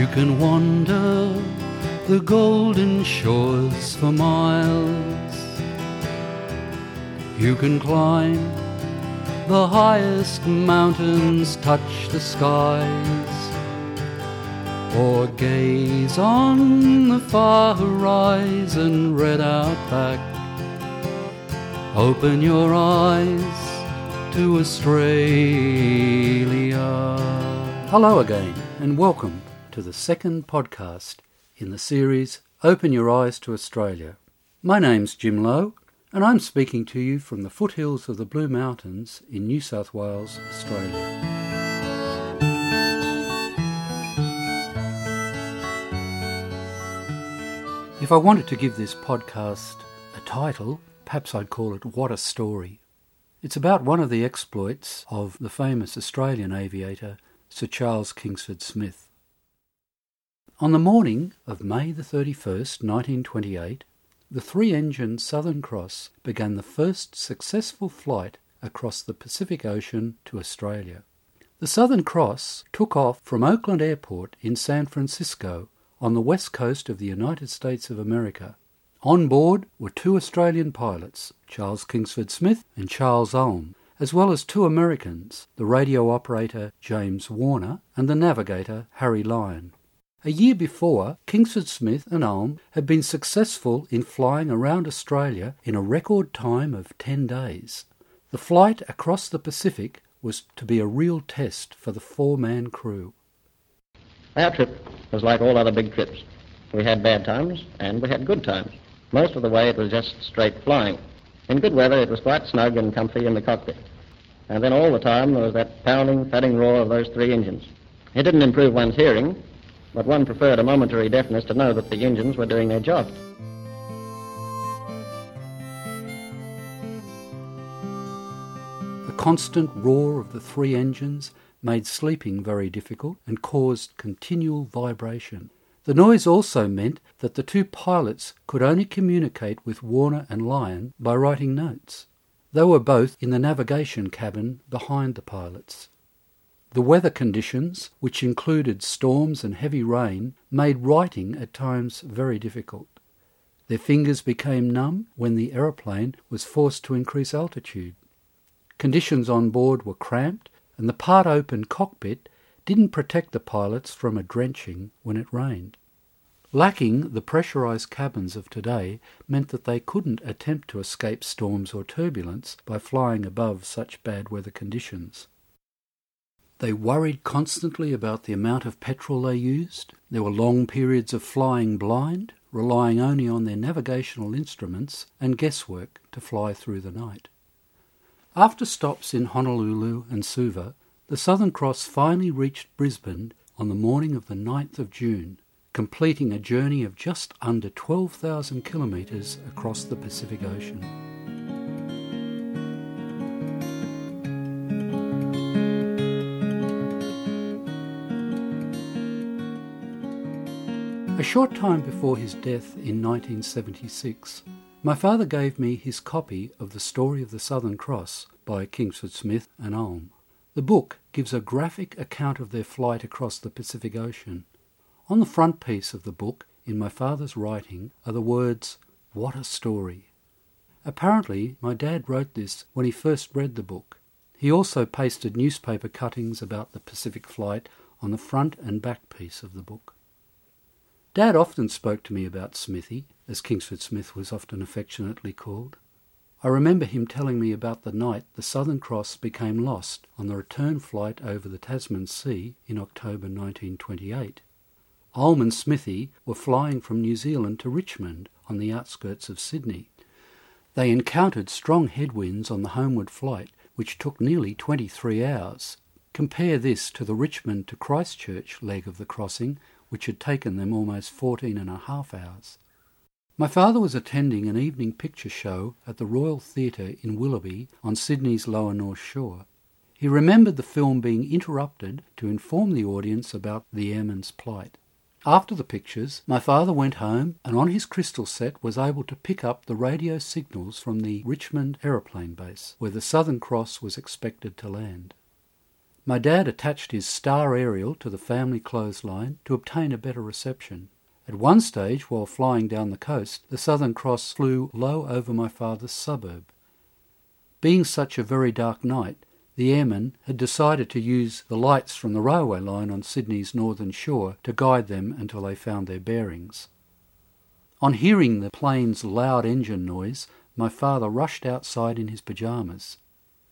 You can wander the golden shores for miles. You can climb the highest mountains, touch the skies, or gaze on the far horizon, red outback. Open your eyes to Australia. Hello again, and welcome the second podcast in the series Open Your Eyes to Australia. My name's Jim Lowe, and I'm speaking to you from the foothills of the Blue Mountains in New South Wales, Australia. If I wanted to give this podcast a title, perhaps I'd call it What a Story. It's about one of the exploits of the famous Australian aviator Sir Charles Kingsford Smith. On the morning of May the 31st, 1928, the three-engine Southern Cross began the first successful flight across the Pacific Ocean to Australia. The Southern Cross took off from Oakland Airport in San Francisco on the west coast of the United States of America on board were two Australian pilots, Charles Kingsford Smith and Charles Ulm, as well as two Americans, the radio operator James Warner and the navigator Harry Lyon. A year before, Kingsford Smith and Ulm had been successful in flying around Australia in a record time of 10 days. The flight across the Pacific was to be a real test for the four man crew. Our trip was like all other big trips. We had bad times and we had good times. Most of the way it was just straight flying. In good weather it was quite snug and comfy in the cockpit. And then all the time there was that pounding, thudding roar of those three engines. It didn't improve one's hearing, but one preferred a momentary deafness to know that the engines were doing their job. The constant roar of the three engines made sleeping very difficult and caused continual vibration. The noise also meant that the two pilots could only communicate with Warner and Lyon by writing notes. They were both in the navigation cabin behind the pilots. The weather conditions, which included storms and heavy rain, made writing at times very difficult. Their fingers became numb when the aeroplane was forced to increase altitude. Conditions on board were cramped, and the part open cockpit didn't protect the pilots from a drenching when it rained. Lacking the pressurized cabins of today meant that they couldn't attempt to escape storms or turbulence by flying above such bad weather conditions. They worried constantly about the amount of petrol they used. There were long periods of flying blind, relying only on their navigational instruments and guesswork to fly through the night. After stops in Honolulu and Suva, the Southern Cross finally reached Brisbane on the morning of the 9th of June, completing a journey of just under 12,000 kilometres across the Pacific Ocean. A short time before his death in 1976, my father gave me his copy of The Story of the Southern Cross by Kingsford Smith and Ulm. The book gives a graphic account of their flight across the Pacific Ocean. On the front piece of the book, in my father's writing, are the words, What a story! Apparently, my dad wrote this when he first read the book. He also pasted newspaper cuttings about the Pacific flight on the front and back piece of the book. Dad often spoke to me about Smithy, as Kingsford Smith was often affectionately called. I remember him telling me about the night the Southern Cross became lost on the return flight over the Tasman Sea in October 1928. Ulm and Smithy were flying from New Zealand to Richmond on the outskirts of Sydney. They encountered strong headwinds on the homeward flight, which took nearly 23 hours. Compare this to the Richmond to Christchurch leg of the crossing, which had taken them almost 14 and a half hours. My father was attending an evening picture show at the Royal Theatre in Willoughby on Sydney's lower North Shore. He remembered the film being interrupted to inform the audience about the airman's plight. After the pictures, my father went home and on his crystal set was able to pick up the radio signals from the Richmond aeroplane base, where the Southern Cross was expected to land. My dad attached his star aerial to the family clothesline to obtain a better reception. At one stage, while flying down the coast, the Southern Cross flew low over my father's suburb. Being such a very dark night, the airmen had decided to use the lights from the railway line on Sydney's northern shore to guide them until they found their bearings. On hearing the plane's loud engine noise, my father rushed outside in his pyjamas.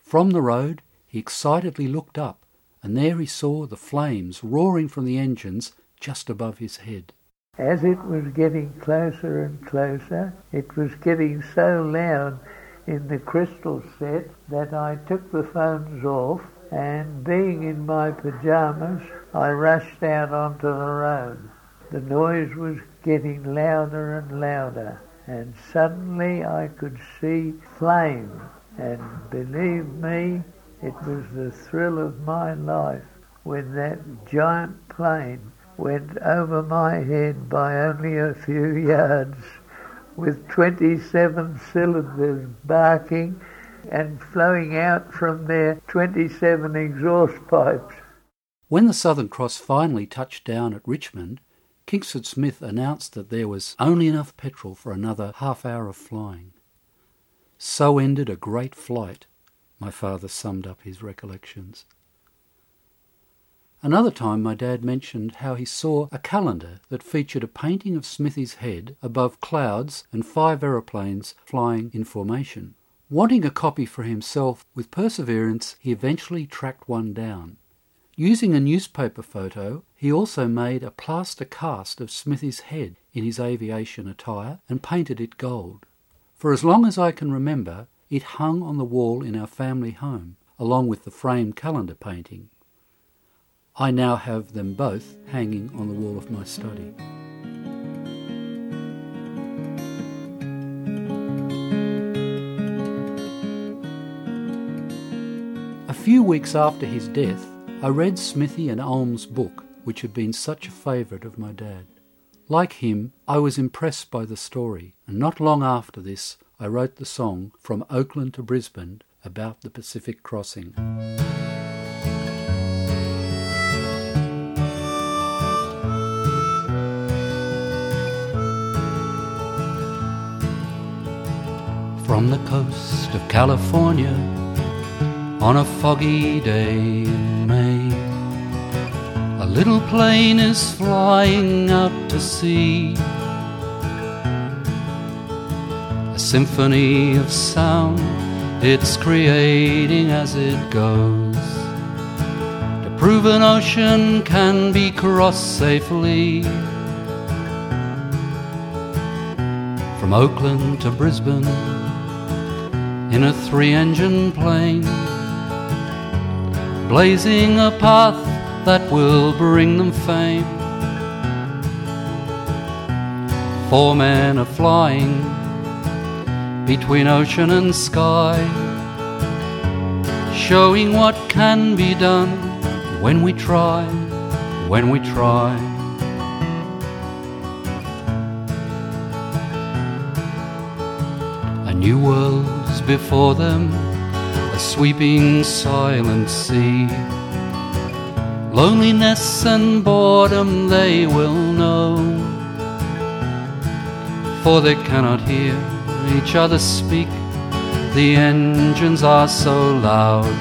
From the road, he excitedly looked up, and there he saw the flames roaring from the engines just above his head. As it was getting closer and closer, it was getting so loud in the crystal set that I took the phones off and being in my pyjamas, I rushed out onto the road. The noise was getting louder and louder, and suddenly I could see flame. And believe me, it was the thrill of my life when that giant plane went over my head by only a few yards with 27 cylinders barking and flowing out from their 27 exhaust pipes. When the Southern Cross finally touched down at Richmond, Kingsford Smith announced that there was only enough petrol for another half hour of flying. So ended a great flight, my father summed up his recollections. Another time my dad mentioned how he saw a calendar that featured a painting of Smithy's head above clouds and five aeroplanes flying in formation. Wanting a copy for himself, with perseverance he eventually tracked one down. Using a newspaper photo, he also made a plaster cast of Smithy's head in his aviation attire and painted it gold. For as long as I can remember, it hung on the wall in our family home, along with the framed calendar painting. I now have them both hanging on the wall of my study. A few weeks after his death, I read Smithy and Ulm's book, which had been such a favourite of my dad. Like him, I was impressed by the story, and not long after this, I wrote the song From Oakland to Brisbane about the Pacific crossing. From the coast of California on a foggy day in May, a little plane is flying out to sea. Symphony of sound it's creating as it goes to prove an ocean can be crossed safely. From Oakland to Brisbane in a three engine plane, blazing a path that will bring them fame. Four men are flying between ocean and sky, showing what can be done when we try, when we try. A new world's before them, a sweeping silent sea. Loneliness and boredom they will know, for they cannot hear each other speak. The engines are so loud.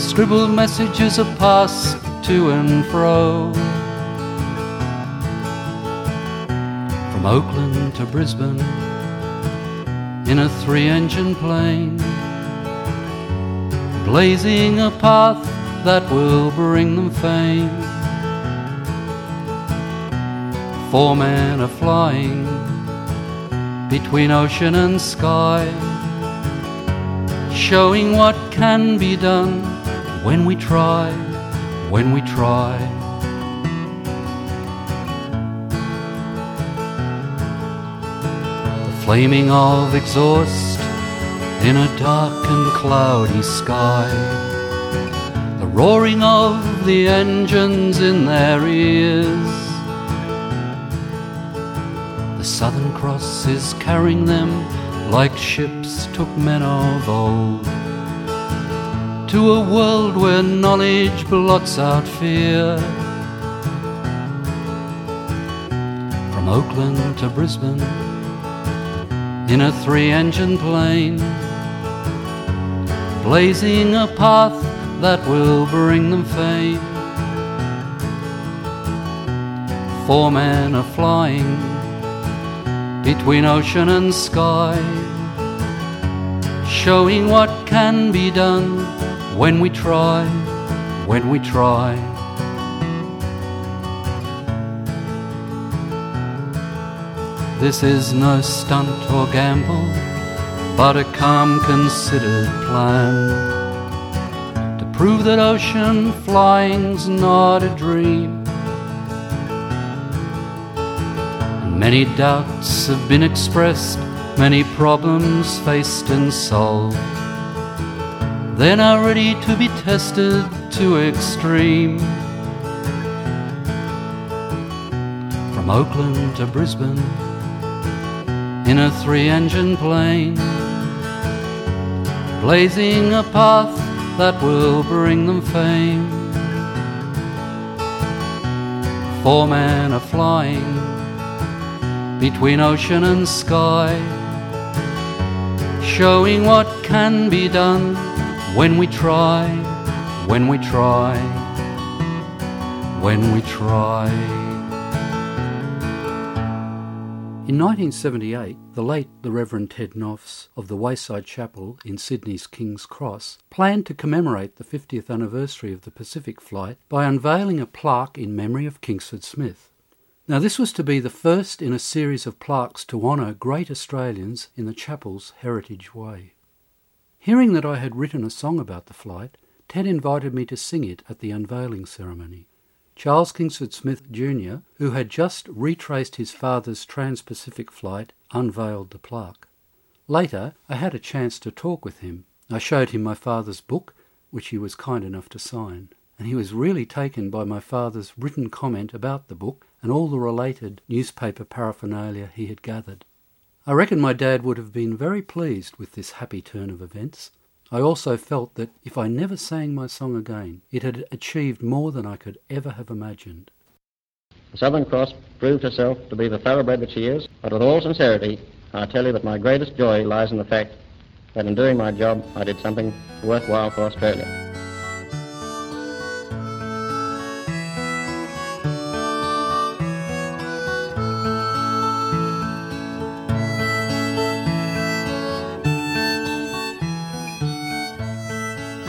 Scribbled messages are passed to and fro. From Oakland to Brisbane in a three engine plane, blazing a path that will bring them fame. Four men are flying between ocean and sky, showing what can be done when we try, when we try. The flaming of exhaust in a dark and cloudy sky, the roaring of the engines in their ears. The Southern Cross is carrying them like ships took men of old to a world where knowledge blots out fear. From Oakland to Brisbane in a three engine plane, blazing a path that will bring them fame. Four men are flying between ocean and sky, showing what can be done when we try, when we try. This is no stunt or gamble, but a calm, considered plan to prove that ocean flying's not a dream. Many doubts have been expressed, many problems faced and solved. They're now ready to be tested to extreme. From Oakland to Brisbane in a three engine plane, blazing a path that will bring them fame. Four men are flying between ocean and sky, showing what can be done when we try, when we try, when we try. In 1978, the late the Reverend Ted Noffs of the Wayside Chapel in Sydney's King's Cross planned to commemorate the 50th anniversary of the Pacific flight by unveiling a plaque in memory of Kingsford Smith. Now, this was to be the first in a series of plaques to honour great Australians in the chapel's heritage way. Hearing that I had written a song about the flight, Ted invited me to sing it at the unveiling ceremony. Charles Kingsford Smith Jr., who had just retraced his father's Trans Pacific flight, unveiled the plaque. Later, I had a chance to talk with him. I showed him my father's book, which he was kind enough to sign, and he was really taken by my father's written comment about the book and all the related newspaper paraphernalia he had gathered. I reckon my dad would have been very pleased with this happy turn of events, I also felt that if I never sang my song again, it had achieved more than I could ever have imagined. The Southern Cross proved herself to be the thoroughbred that she is, but with all sincerity, I tell you that my greatest joy lies in the fact that in doing my job, I did something worthwhile for Australia.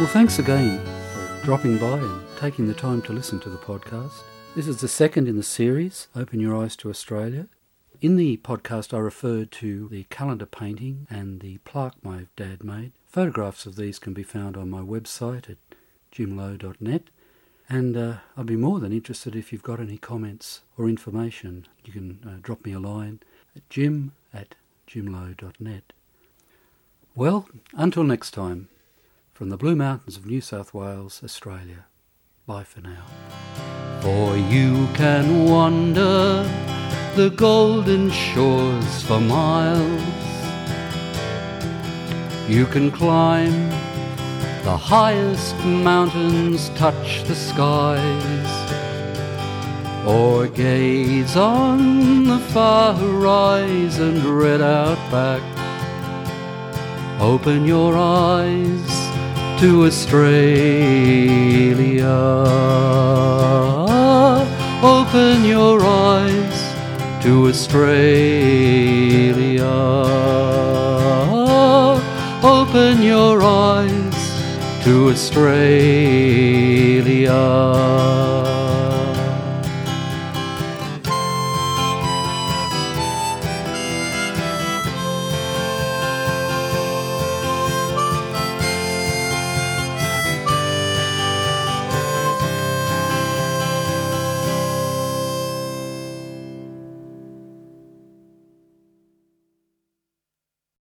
Well, thanks again for dropping by and taking the time to listen to the podcast. This is the second in the series, Open Your Eyes to Australia. In the podcast, I referred to the calendar painting and the plaque my dad made. Photographs of these can be found on my website at jimlowe.net. And uh, I'd be more than interested if you've got any comments or information. You can uh, drop me a line at jim at jimlowe.net. Well, until next time from the Blue Mountains of New South Wales, Australia. Bye for now. For you can wander the golden shores for miles. You can climb the highest mountains, touch the skies, or gaze on the far horizon, and red out back. Open your eyes to Australia. Open your eyes to Australia. Open your eyes to Australia.